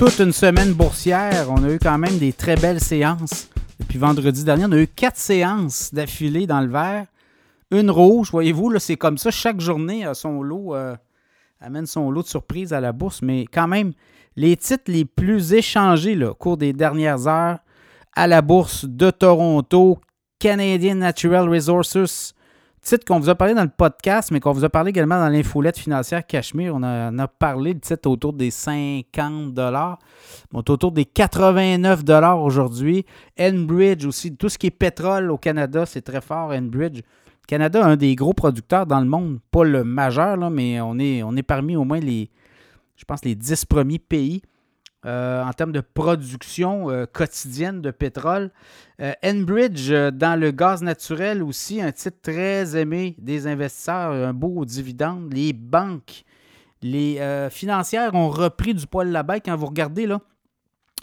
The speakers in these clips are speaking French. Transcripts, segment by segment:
toute une semaine boursière. On a eu quand même des très belles séances. Depuis vendredi dernier, on a eu quatre séances d'affilée dans le vert. Une rouge, voyez-vous, c'est comme ça. Chaque journée a son lot, euh, amène son lot de surprises à la bourse. Mais quand même, les titres les plus échangés au cours des dernières heures à la bourse de Toronto, Canadian Natural Resources, titre qu'on vous a parlé dans le podcast, mais qu'on vous a parlé également dans l'infolette financière Cachemire. On, a, parlé de titre autour des 50 dollars. autour des 89 dollars aujourd'hui. Enbridge aussi, tout ce qui est pétrole au Canada, c'est très fort, Enbridge. Canada un des gros producteurs dans le monde, pas le majeur, là, mais on est, on est parmi au moins les, je pense, les 10 premiers pays euh, en termes de production euh, quotidienne de pétrole. Euh, Enbridge, dans le gaz naturel aussi, un titre très aimé des investisseurs, un beau dividende. Les banques, les financières ont repris du poil la bas Quand vous regardez, là,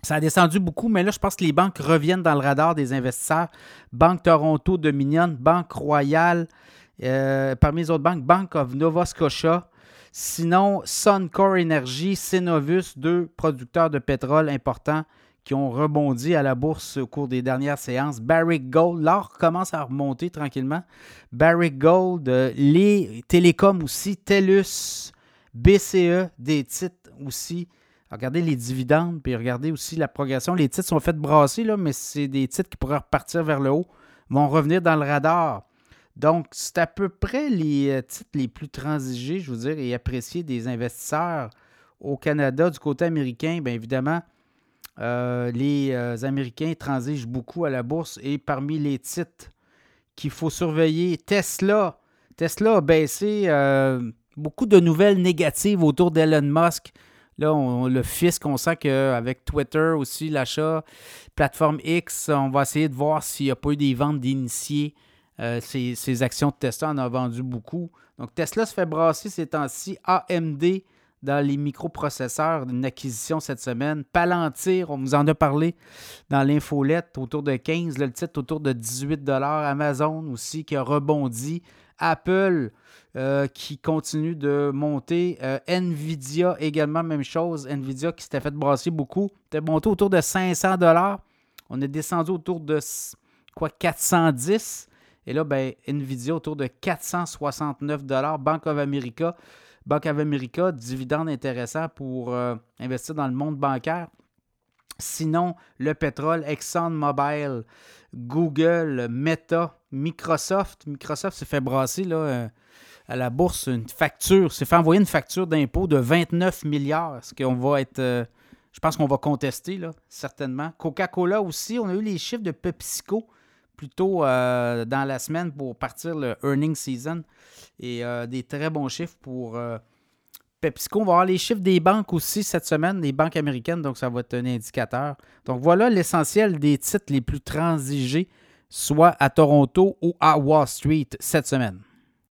ça a descendu beaucoup, mais là, je pense que les banques reviennent dans le radar des investisseurs. Banque Toronto Dominion, Banque Royale, parmi les autres banques, Bank of Nova Scotia, Sinon, Suncor Energy, Cenovus, deux producteurs de pétrole importants qui ont rebondi à la bourse au cours des dernières séances. Barrick Gold, l'or commence à remonter tranquillement. Barrick Gold, euh, les télécoms aussi, TELUS, BCE, des titres aussi. Regardez les dividendes, puis regardez aussi la progression. Les titres sont faits brasser, là, mais c'est des titres qui pourraient repartir vers le haut, vont revenir dans le radar. Donc, c'est à peu près les euh, titres les plus transigés, je veux dire, et appréciés des investisseurs au Canada. Du côté américain, bien évidemment, euh, les euh, Américains transigent beaucoup à la bourse et parmi les titres qu'il faut surveiller, Tesla. Tesla a baissé beaucoup de nouvelles négatives autour d'Elon Musk. Là, on, le fisc, on sent qu'avec Twitter aussi, l'achat, plateforme X, on va essayer de voir s'il n'y a pas eu des ventes d'initiés euh, ces, actions de Tesla en ont vendu beaucoup. Donc, Tesla se fait brasser ces temps-ci. AMD dans les microprocesseurs, une acquisition cette semaine. Palantir, on vous en a parlé dans l'infolette, autour de 15, le titre autour de 18 Amazon aussi qui a rebondi. Apple euh, qui continue de monter. Euh, Nvidia également, même chose. Nvidia qui s'était fait brasser beaucoup. C'était monté autour de 500 On est descendu autour de quoi 410 et là, ben, Nvidia autour de 469 Bank of America. Bank of America, dividende intéressant pour euh, investir dans le monde bancaire. Sinon, le pétrole, ExxonMobil, Google, Meta, Microsoft. Microsoft s'est fait brasser là, euh, à la bourse une facture, s'est fait envoyer une facture d'impôt de 29 milliards. Ce qu'on va être. Euh, je pense qu'on va contester, là, certainement. Coca-Cola aussi, on a eu les chiffres de PepsiCo plutôt euh, dans la semaine pour partir le earning season et euh, des très bons chiffres pour euh, PepsiCo. On va avoir les chiffres des banques aussi cette semaine, des banques américaines, donc ça va être un indicateur. Donc voilà l'essentiel des titres les plus transigés, soit à Toronto ou à Wall Street cette semaine.